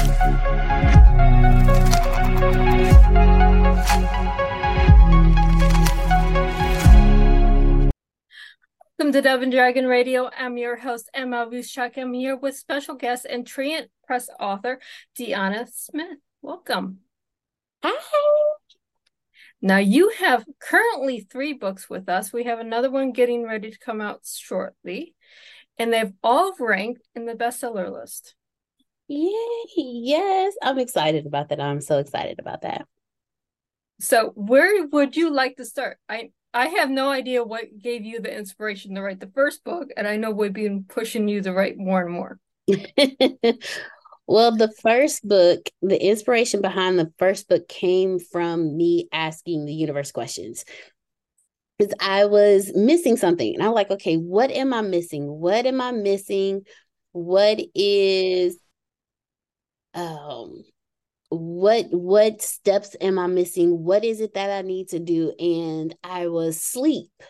Welcome to Dove and Dragon Radio. I'm your host, Emma Vuchok. I'm here with special guest and Trient Press author, Deaunna Smith. Welcome. Hi. Now, you have currently three books with us. We have another one getting ready to come out shortly, and they've all ranked in the bestseller list. Yay. Yes. I'm excited about that. I'm so excited about that. So, where would you like to start? I I have no idea what gave you the inspiration to write the first book, and I know we've been pushing you to write more and more. well, the first book, the inspiration behind the first book came from me asking the universe questions. Because I was missing something. And I'm like, okay, what am I missing? What am I missing? What is um what what steps am i missing? What is it that i need to do? And i was asleep.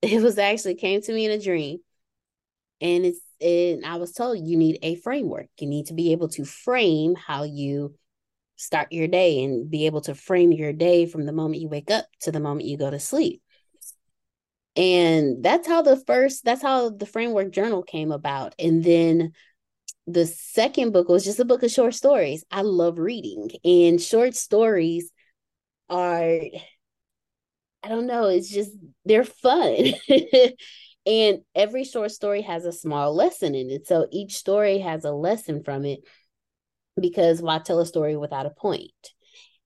It was actually came to me in a dream. And it's and i was told you need a framework. You need to be able to frame how you start your day and be able to frame your day from the moment you wake up to the moment you go to sleep. And that's how the first that's how the framework journal came about. And then the second book was just a book of short stories. I love reading, and short stories are, I don't know, it's just, they're fun. and every short story has a small lesson in it. So each story has a lesson from it because why tell a story without a point?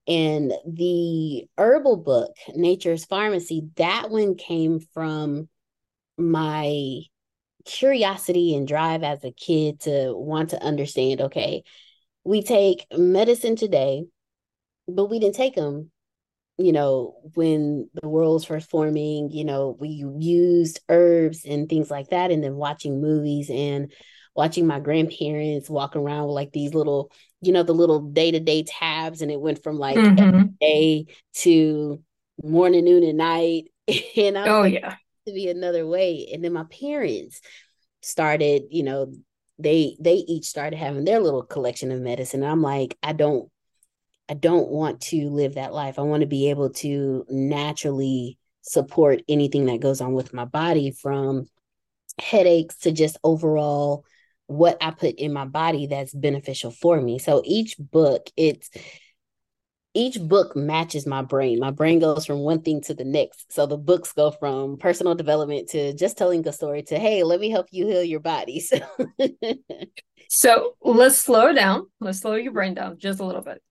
And the herbal book, Nature's Pharmacy, that one came from my curiosity and drive as a kid to want to understand okay, we take medicine today, but we didn't take them you know, when the world's first forming, you know, we used herbs and things like that, and then watching movies and watching my grandparents walk around with like these little, you know, the little day to day tabs, and it went from like mm-hmm. day to morning, noon, and night. and I oh like, yeah, to be another way. And then my parents started, you know, they they each started having their little collection of medicine. And I'm like, I don't I don't want to live that life. I want to be able to naturally support anything that goes on with my body from headaches to just overall what I put in my body that's beneficial for me. So each book, it's each book matches my brain. My brain goes from one thing to the next. So the books go from personal development to just telling a story to, hey, let me help you heal your body. So, so let's slow down. Let's slow your brain down just a little bit.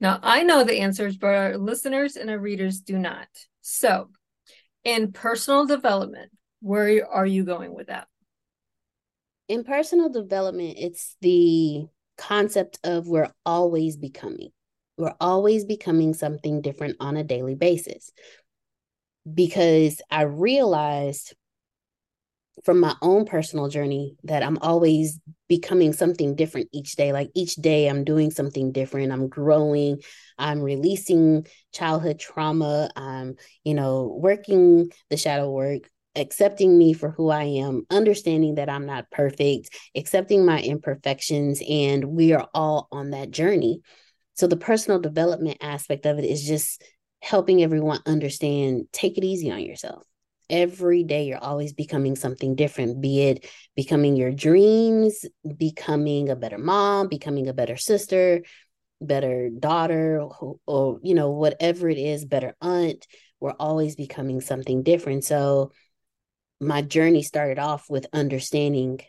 Now, I know the answers, but our listeners and our readers do not. So, in personal development, where are you going with that? In personal development, it's the concept of we're always becoming we're always becoming something different on a daily basis. Because I realized from my own personal journey that I'm always becoming something different each day. Like each day, I'm doing something different. I'm growing. I'm releasing childhood trauma. I'm, you know, working the shadow work, accepting me for who I am, understanding that I'm not perfect, accepting my imperfections. And we are all on that journey. So the personal development aspect of it is just helping everyone understand take it easy on yourself. Every day you're always becoming something different, be it becoming your dreams, becoming a better mom, becoming a better sister, better daughter, or, or you know, whatever it is, better aunt. We're always becoming something different. So my journey started off with understanding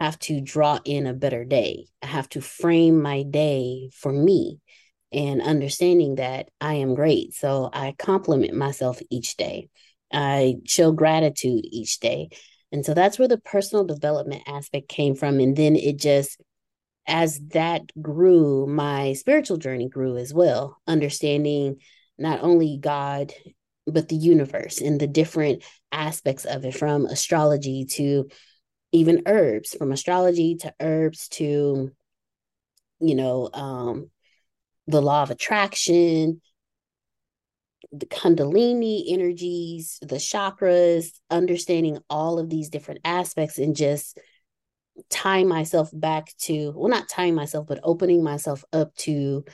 have to draw in a better day. I have to frame my day for me and understanding that I am great. So I compliment myself each day. I show gratitude each day. And so that's where the personal development aspect came from. And then it just, as that grew, my spiritual journey grew as well, understanding not only God, but the universe and the different aspects of it from astrology to even herbs, from astrology to herbs to, you know, um, the law of attraction, the Kundalini energies, the chakras, understanding all of these different aspects and just tying myself back to, well, not tying myself, but opening myself up to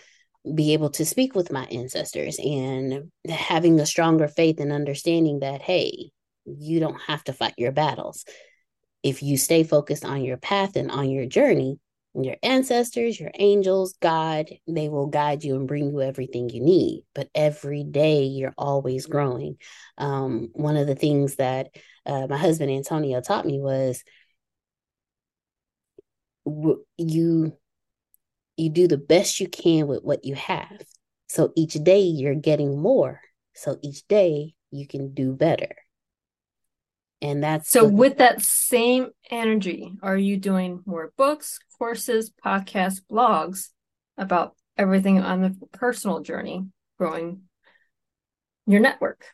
be able to speak with my ancestors and having a stronger faith and understanding that, hey, you don't have to fight your battles. If you stay focused on your path and on your journey, your ancestors, your angels, God, they will guide you and bring you everything you need. But every day you're always growing. Um, one of the things that uh, my husband Antonio taught me was you you do the best you can with what you have. So each day you're getting more. So each day you can do better. And that's so the- with that same energy, are you doing more books, courses, podcasts, blogs about everything on the personal journey, growing your network?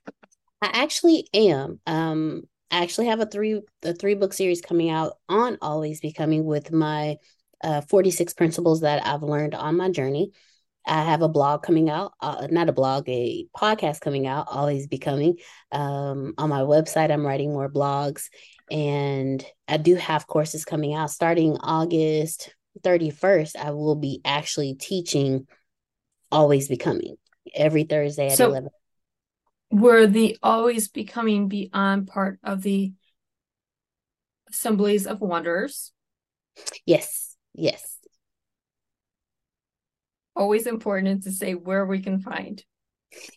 I actually am. Um, I actually have a three a three book series coming out on always becoming with my uh, 46 principles that I've learned on my journey. I have a blog coming out, uh, not a blog, a podcast coming out, always becoming. Um, on my website, I'm writing more blogs, and I do have courses coming out starting August 31st. I will be actually teaching Always Becoming every Thursday at so, 11. Were the Always Becoming Beyond part of the Assemblies of Wonders? Yes, yes always important to say where we can find.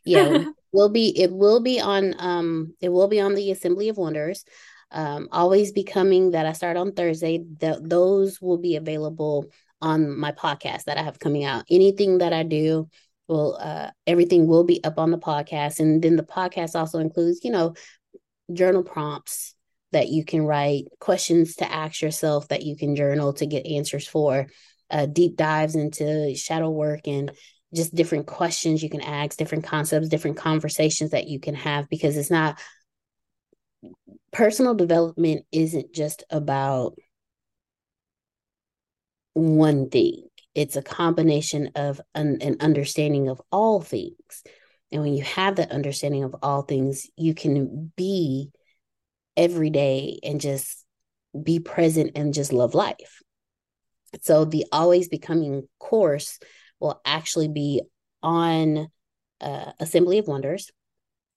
yeah, will be it will be on um it will be on the Assembly of Wonders. Um, always becoming that I start on Thursday. That those will be available on my podcast that I have coming out. Anything that I do will uh everything will be up on the podcast. And then the podcast also includes, you know, journal prompts that you can write, questions to ask yourself that you can journal to get answers for uh, deep dives into shadow work and just different questions you can ask, different concepts, different conversations that you can have because it's not personal development isn't just about one thing. It's a combination of an, an understanding of all things. And when you have that understanding of all things, you can be every day and just be present and just love life. So the Always Becoming course will actually be on uh, Assembly of Wonders.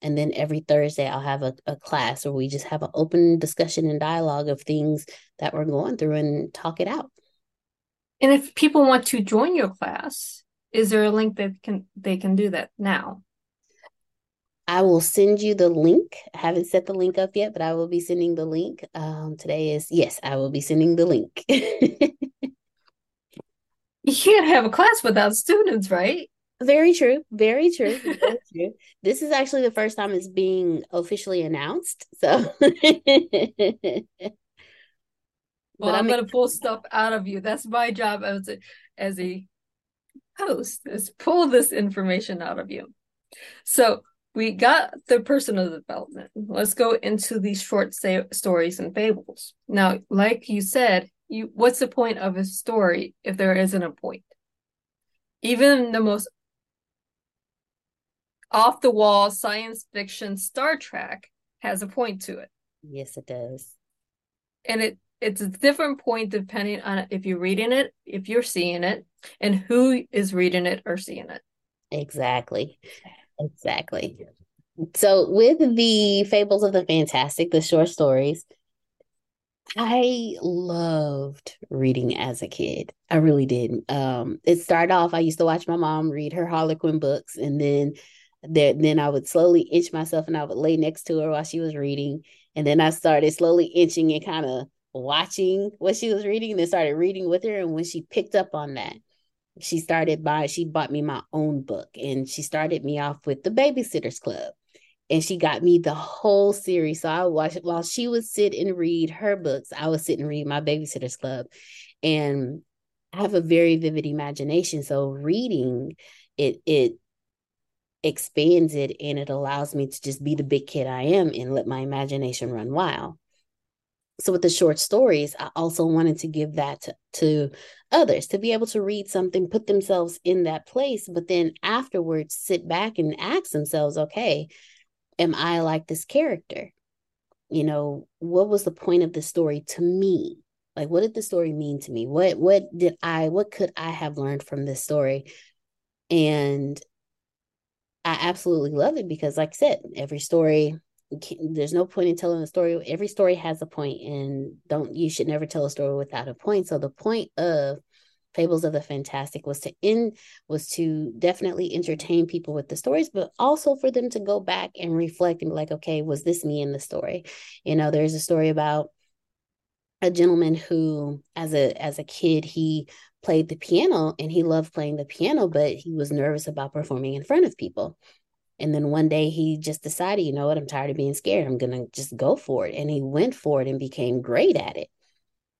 And then every Thursday, I'll have a, a class where we just have an open discussion and dialogue of things that we're going through and talk it out. And if people want to join your class, is there a link that can they can do that now? I will send you the link. I haven't set the link up yet, but I will be sending the link. Um, today is yes, I will be sending the link. you can't have a class without students, right? Very true. Very true. Very true. This is actually the first time it's being officially announced. So Well, I'm, I'm gonna pull stuff out of you. That's my job as a as a host is pull this information out of you. So we got the personal development. Let's go into these short say, stories and fables. Now, like you said, you what's the point of a story if there isn't a point? Even the most off the wall science fiction star trek has a point to it. Yes it does. And it it's a different point depending on if you're reading it if you're seeing it and who is reading it or seeing it. Exactly. Exactly. So with the fables of the fantastic the short stories I loved reading as a kid. I really did. Um, it started off, I used to watch my mom read her Harlequin books, and then that then I would slowly inch myself and I would lay next to her while she was reading. And then I started slowly inching and kind of watching what she was reading and then started reading with her. And when she picked up on that, she started by she bought me my own book and she started me off with the babysitters club and she got me the whole series. So I watched it while she would sit and read her books, I would sit and read my babysitters club. And I have a very vivid imagination. So reading it it expands it and it allows me to just be the big kid I am and let my imagination run wild. So with the short stories, I also wanted to give that to, to others to be able to read something, put themselves in that place, but then afterwards sit back and ask themselves, okay, am I like this character? You know, what was the point of the story to me? Like what did the story mean to me? What what did I what could I have learned from this story? And I absolutely love it because like I said, every story there's no point in telling a story. Every story has a point and don't you should never tell a story without a point. So the point of Fables of the Fantastic was to end was to definitely entertain people with the stories, but also for them to go back and reflect and be like, okay, was this me in the story? You know, there's a story about a gentleman who as a as a kid he played the piano and he loved playing the piano, but he was nervous about performing in front of people. And then one day he just decided, you know what, I'm tired of being scared. I'm going to just go for it. And he went for it and became great at it.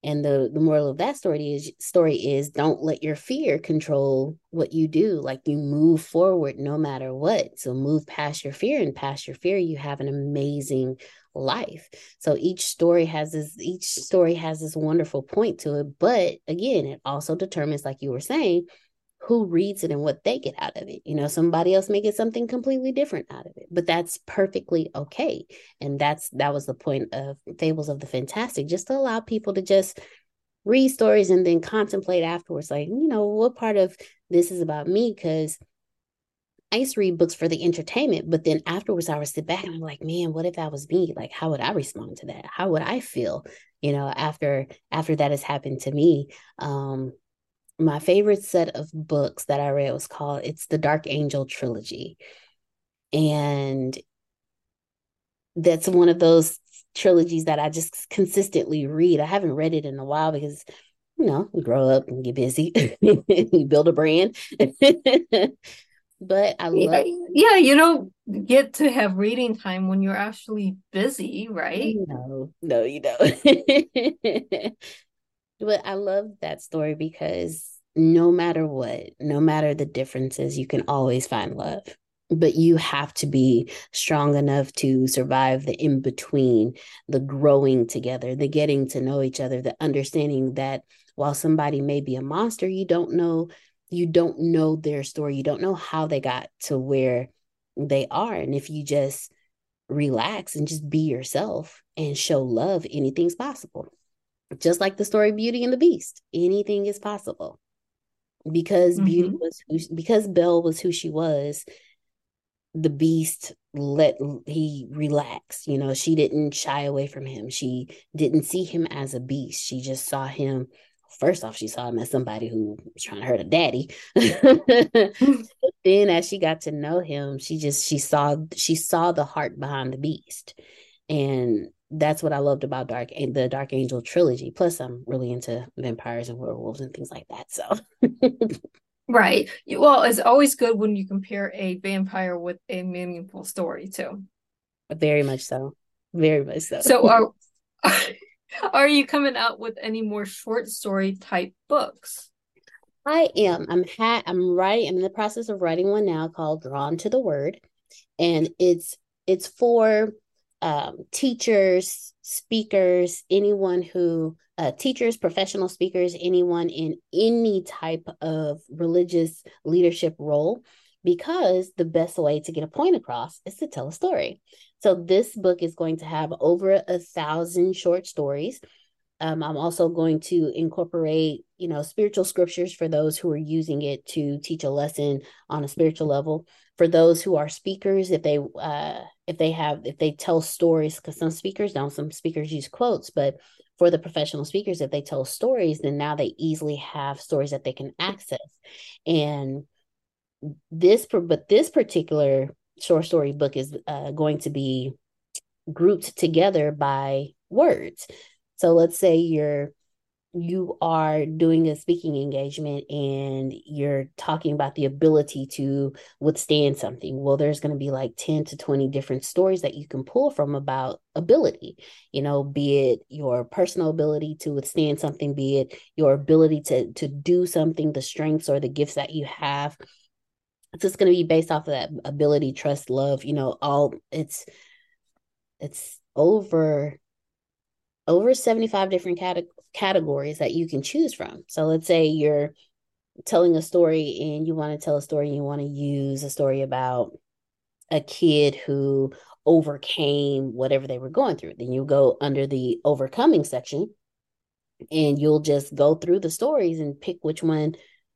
And the the moral of that story is story is don't let your fear control what you do. Like you move forward no matter what. So move past your fear and past your fear, you have an amazing life. So each story has this each story has this wonderful point to it. But again, it also determines, like you were saying, who reads it and what they get out of it. You know, somebody else may get something completely different out of it, but that's perfectly okay. And that's that was the point of Fables of the Fantastic, just to allow people to just read stories and then contemplate afterwards, like, you know, what part of this is about me? Because I used to read books for the entertainment, but then afterwards I would sit back and I'm like, man, what if that was me? Like, how would I respond to that? How would I feel? You know, after after that has happened to me. Um, my favorite set of books that I read was called it's the Dark Angel trilogy. And that's one of those trilogies that I just consistently read. I haven't read it in a while because you know, you grow up and get busy, you build a brand. but I love Yeah, you don't get to have reading time when you're actually busy, right? No, no, you don't. But I love that story because no matter what, no matter the differences, you can always find love. But you have to be strong enough to survive the in between, the growing together, the getting to know each other, the understanding that while somebody may be a monster, you don't know you don't know their story. You don't know how they got to where they are. And if you just relax and just be yourself and show love, anything's possible just like the story Beauty and the Beast, anything is possible. Because mm-hmm. Beauty was who, because Belle was who she was, the Beast let he relax. You know, she didn't shy away from him. She didn't see him as a beast. She just saw him. First off, she saw him as somebody who was trying to hurt a daddy. then, as she got to know him, she just she saw she saw the heart behind the beast, and that's what I loved about Dark and the Dark Angel trilogy. Plus, I'm really into vampires and werewolves and things like that. So, right. Well, it's always good when you compare a vampire with a meaningful story too. Very much so. Very much so. So, are are you coming out with any more short story type books? I am. I'm ha- I'm writing. I'm in the process of writing one now called "Drawn to the Word," and it's it's for um, teachers, speakers, anyone who, uh, teachers, professional speakers, anyone in any type of religious leadership role, because the best way to get a point across is to tell a story. So this book is going to have over a thousand short stories. Um, I'm also going to incorporate, you know, spiritual scriptures for those who are using it to teach a lesson on a spiritual level. For those who are speakers, if they uh, if they have if they tell stories, because some speakers don't, some speakers use quotes, but for the professional speakers, if they tell stories, then now they easily have stories that they can access. And this, but this particular short story book is uh, going to be grouped together by words. So let's say you're you are doing a speaking engagement and you're talking about the ability to withstand something well there's going to be like 10 to 20 different stories that you can pull from about ability you know be it your personal ability to withstand something be it your ability to to do something the strengths or the gifts that you have. It's just going to be based off of that ability trust love you know all it's it's over over 75 different cate- categories that you can choose from. So let's say you're telling a story and you want to tell a story and you want to use a story about a kid who overcame whatever they were going through. Then you go under the overcoming section and you'll just go through the stories and pick which one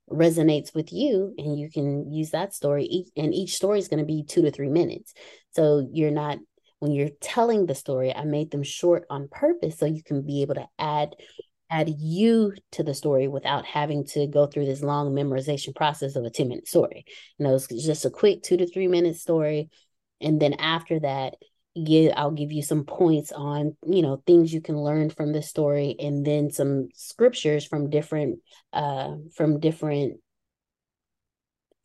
resonates with you and you can use that story and each story is going to be 2 to 3 minutes. So you're not when you're telling the story, I made them short on purpose so you can be able to add add you to the story without having to go through this long memorization process of a 10 minute story. You know, it's just a quick two to three minute story. And then after that, give I'll give you some points on, you know, things you can learn from the story and then some scriptures from different uh from different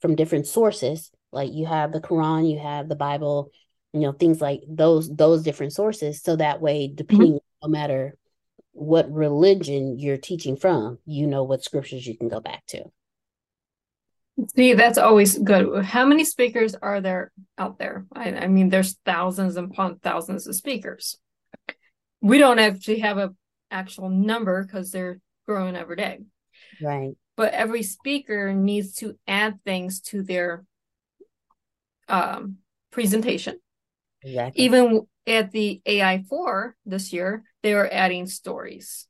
from different sources. Like you have the Quran, you have the Bible, you know things like those those different sources so that way mm-hmm. depending mm-hmm. no matter what religion you're teaching from you know what scriptures you can go back to. See that's always good. How many speakers are there out there? I, I mean there's thousands and thousands of speakers. We don't actually have a actual number because they're growing every day. Right. But every speaker needs to add things to their um, presentation. Exactly. Even at the AI4 this year, they were adding stories.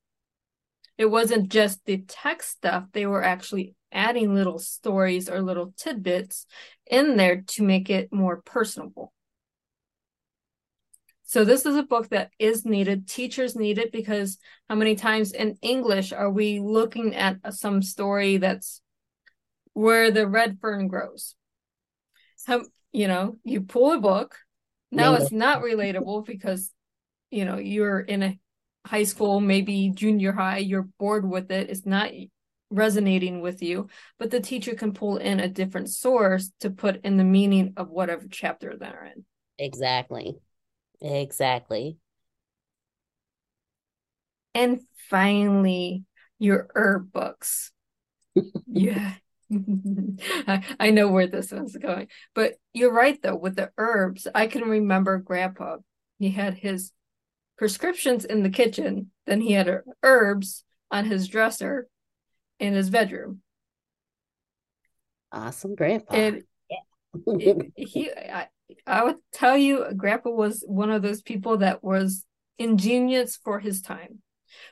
It wasn't just the text stuff, they were actually adding little stories or little tidbits in there to make it more personable. So this is a book that is needed. Teachers need it because how many times in English are we looking at some story that's where the red fern grows? How you know, you pull a book, now it's not relatable because you know you're in a high school maybe junior high you're bored with it it's not resonating with you but the teacher can pull in a different source to put in the meaning of whatever chapter they're in exactly exactly and finally your herb books yeah I know where this one's going. But you're right, though, with the herbs. I can remember Grandpa. He had his prescriptions in the kitchen, then he had herbs on his dresser in his bedroom. Awesome, Grandpa. And it, he, I, I would tell you, Grandpa was one of those people that was ingenious for his time.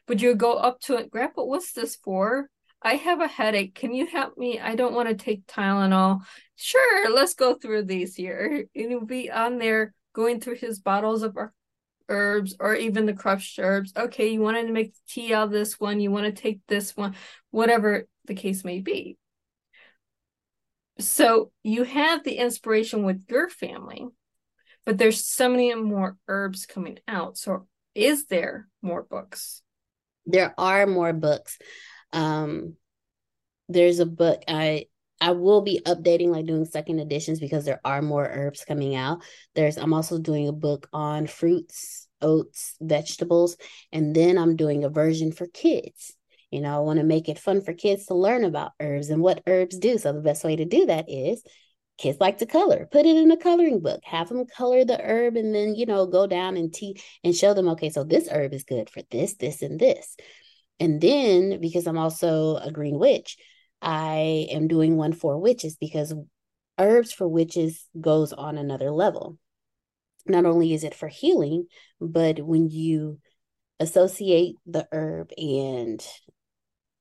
But you go up to it, Grandpa, what's this for? I have a headache. Can you help me? I don't want to take Tylenol. Sure, let's go through these here. And he'll be on there going through his bottles of herbs or even the crushed herbs. Okay, you wanted to make tea out of this one, you want to take this one, whatever the case may be. So you have the inspiration with your family, but there's so many more herbs coming out. So is there more books? There are more books um there's a book i i will be updating like doing second editions because there are more herbs coming out. There's i'm also doing a book on fruits oats vegetables and then i'm doing a version for kids. You know i want to make it fun for kids to learn about herbs and what herbs do. So the best way to do that is kids like to color. Put it in a coloring book. Have them color the herb and then you know go down and tea and show them okay so this herb is good for this this and this. And then because I'm also a green witch, I am doing one for witches because herbs for witches goes on another level. Not only is it for healing, but when you associate the herb and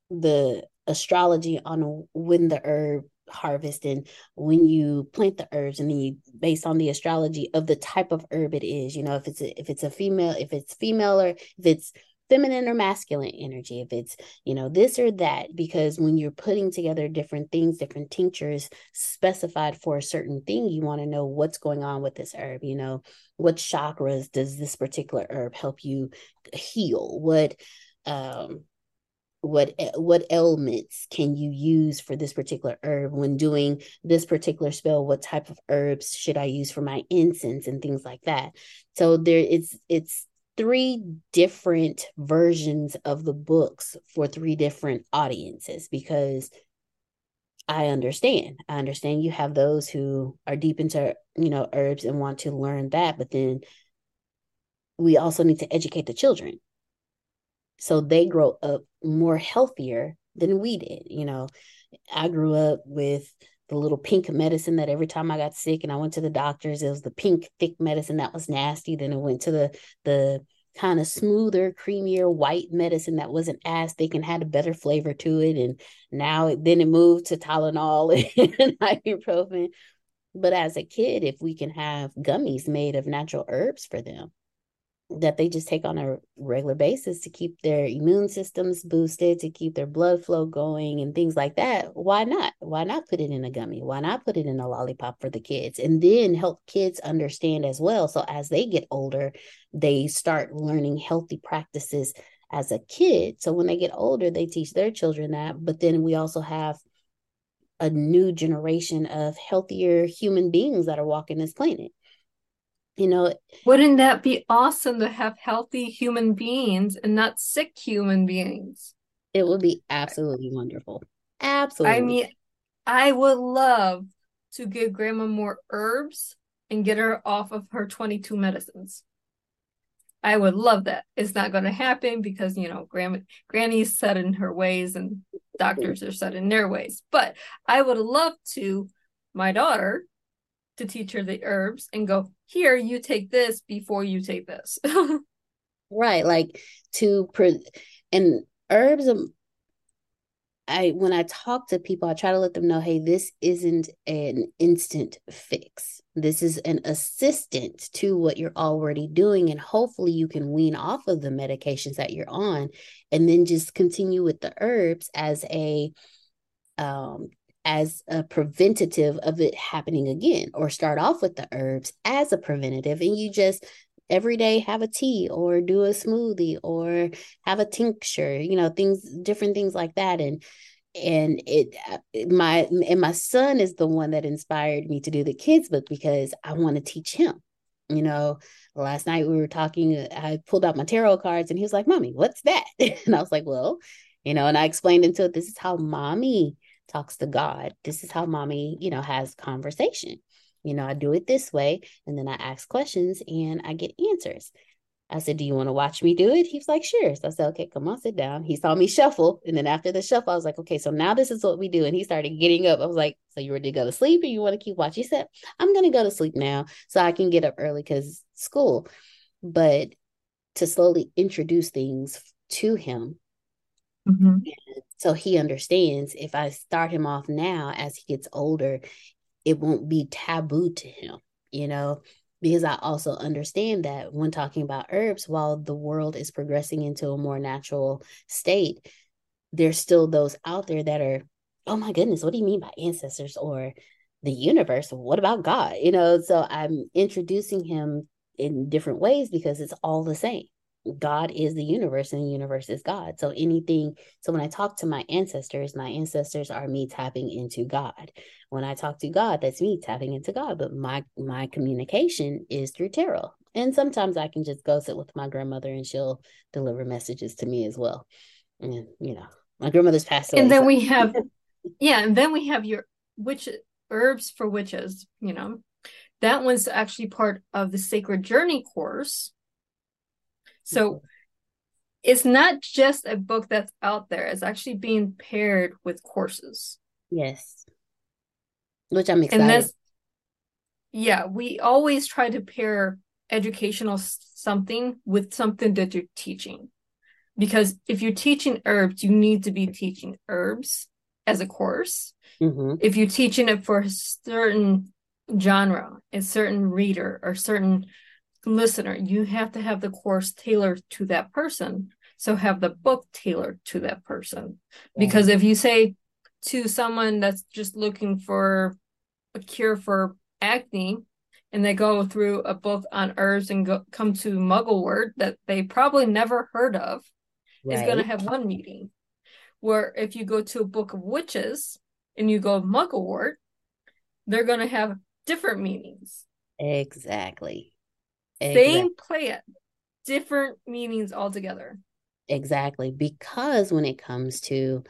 the astrology on when the herb harvest and when you plant the herbs and then you based on the astrology of the type of herb it is you know if it's a, if it's a female if it's female or if it's feminine or masculine energy, if it's, you know, this or that, because when you're putting together different things, different tinctures specified for a certain thing, you want to know what's going on with this herb, you know, what chakras does this particular herb help you heal? What, um, what what elements can you use for this particular herb? When doing this particular spell what type of herbs should i use for my incense and things like that? So there it's it's three different versions of the books for three different audiences because I understand. I understand you have those who are deep into, you know, herbs and want to learn that, but then we also need to educate the children so they grow up more healthier than we did. You know, I grew up with the little pink medicine that every time I got sick and I went to the doctors, it was the pink thick medicine that was nasty. Then it went to the the kind of smoother, creamier white medicine that wasn't as thick and had a better flavor to it. And now it, then it moved to Tylenol and ibuprofen. But as a kid, if we can have gummies made of natural herbs for them, that they just take on a regular basis to keep their immune systems boosted, to keep their blood flow going, and things like that. Why not? Why not put it in a gummy? Why not put it in a lollipop for the kids? And then help kids understand as well. So as they get older, they start learning healthy practices as a kid. So when they get older, they teach their children that. But then we also have a new generation of healthier human beings that are walking this planet you know wouldn't that be awesome to have healthy human beings and not sick human beings? It would be absolutely wonderful. Absolutely. i mean i would love to give grandma more herbs and get her off of her 22 medicines. I would love that. It's not going to happen because you know grandma granny's set in her ways and doctors are set in their ways. But i would love to my daughter to teach her the herbs and go, here, you take this before you take this. right. Like to, pre- and herbs, um, I, when I talk to people, I try to let them know, hey, this isn't an instant fix. This is an assistant to what you're already doing. And hopefully you can wean off of the medications that you're on and then just continue with the herbs as a um, as a preventative of it happening again, or start off with the herbs as a preventative, and you just every day have a tea or do a smoothie or have a tincture, you know, things, different things like that. And and it uh, my and my son is the one that inspired me to do the kids book because I want to teach him. You know, last night we were talking, I pulled out my tarot cards and he was like, Mommy, what's that? And I was like, Well, you know, and I explained into it, this is how mommy talks to God. This is how mommy, you know, has conversation. You know, I do it this way and then I ask questions and I get answers. I said, Do you want to watch me do it? He was like, Sure. So I said, Okay, come on, sit down. He saw me shuffle. And then after the shuffle, I was like, Okay, so now this is what we do. And he started getting up. I was like, So you ready to go to sleep or you want to keep watching? He said, I'm going to go to sleep now so I can get up early because school. But to slowly introduce things to him Mm-hmm. So he understands if I start him off now as he gets older, it won't be taboo to him, you know, because I also understand that when talking about herbs, while the world is progressing into a more natural state, there's still those out there that are, oh my goodness, what do you mean by ancestors or the universe? What about God? You know, so I'm introducing him in different ways because it's all the same. God is the universe and the universe is God. So anything, so when I talk to my ancestors, my ancestors are me tapping into God. When I talk to God, that's me tapping into God. But my my communication is through tarot. And sometimes I can just go sit with my grandmother and she'll deliver messages to me as well. And you know, my grandmother's passed away. And then so. we have yeah, and then we have your witch herbs for witches, you know. That one's actually part of the Sacred Journey course so it's not just a book that's out there, it's actually being paired with courses. Yes. Which I'm excited. And that's, yeah, we always try to pair educational something with something that you're teaching. Because if you're teaching herbs, you need to be teaching herbs as a course. Mm-hmm. If you're teaching it for a certain genre, a certain reader, or certain listener, you have to have the course tailored to that person. So have the book tailored to that person. Because mm-hmm. if you say to someone that's just looking for a cure for acne and they go through a book on herbs and go, come to mugwort that they probably never heard of, right. is going to have one meeting. Where if you go to a book of witches and you go mugwort they're going to have different meanings. Exactly. Same plant, different meanings altogether. Exactly. Because when it comes to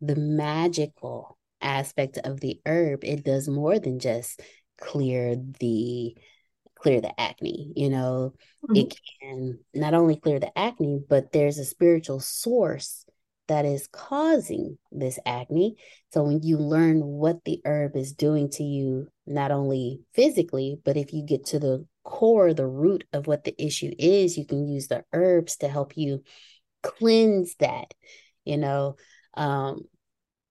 the magical aspect of the herb, it does more than just clear the clear the acne you know mm-hmm. it can not only clear the acne but there's a spiritual source that is causing this acne so when you learn what the herb is doing to you not only physically but if you get to the core the root of what the issue is you can use the herbs to help you cleanse that you know um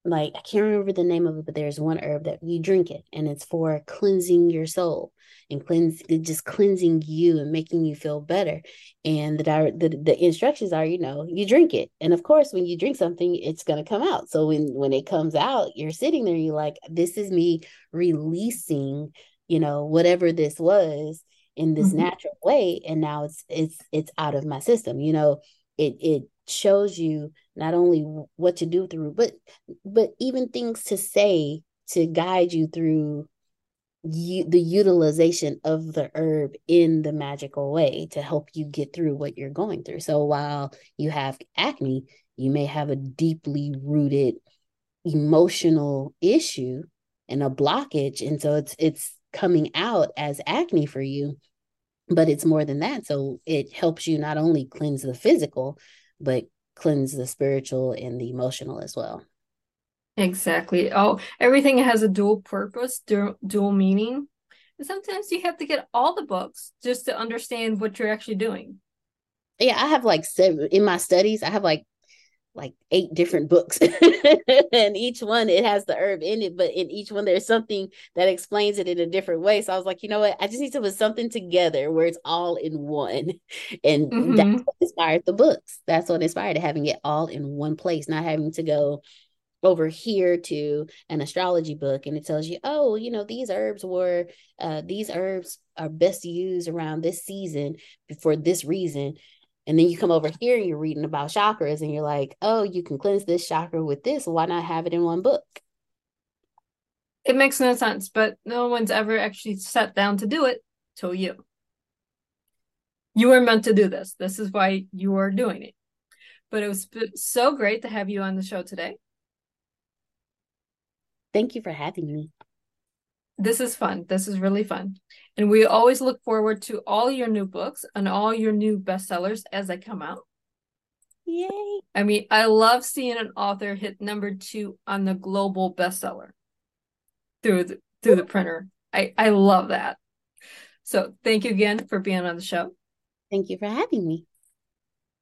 like I can't remember the name of it, but there's one herb that you drink it and it's for cleansing your soul and cleanse just cleansing you and making you feel better. And the, the the instructions are, you know, you drink it. And of course, when you drink something, it's gonna come out. So when when it comes out, you're sitting there, you're like, this is me releasing, you know, whatever this was in this mm-hmm. natural way. And now it's it's it's out of my system. You know, it it shows you not only what to do through but but even things to say to guide you through you, the utilization of the herb in the magical way to help you get through what you're going through. So while you have acne you may have a deeply rooted emotional issue and a blockage and so it's it's coming out as acne for you but it's more than that. So it helps you not only cleanse the physical but cleanse the spiritual and the emotional as well. Exactly. Oh, everything has a dual purpose, dual, dual meaning. And sometimes you have to get all the books just to understand what you're actually doing. Yeah, I have like seven in my studies. I have like like eight different books and each one it has the herb in it but in each one there's something that explains it in a different way. So i was like you know what? I just need to put something together where it's all in one. And mm-hmm. that's what inspired the books. That's what inspired it having it all in one place not having to go over here to an astrology book and it tells you oh you know these herbs were uh, these herbs are best used around this season for this reason and then you come over here and you're reading about chakras and you're like, oh, you can cleanse this chakra with this. Why not have it in one book? It makes no sense, but no one's ever actually sat down to do it till you. You were meant to do this. This is why you are doing it. But it was so great to have you on the show today. Thank you for having me. This is fun. This is really fun. And we always look forward to all your new books and all your new bestsellers as they come out. Yay. I mean, I love seeing an author hit number two on the global bestseller through the through the printer. I, I love that. So thank you again for being on the show. Thank you for having me.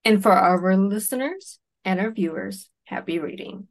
And for our listeners and our viewers, happy reading.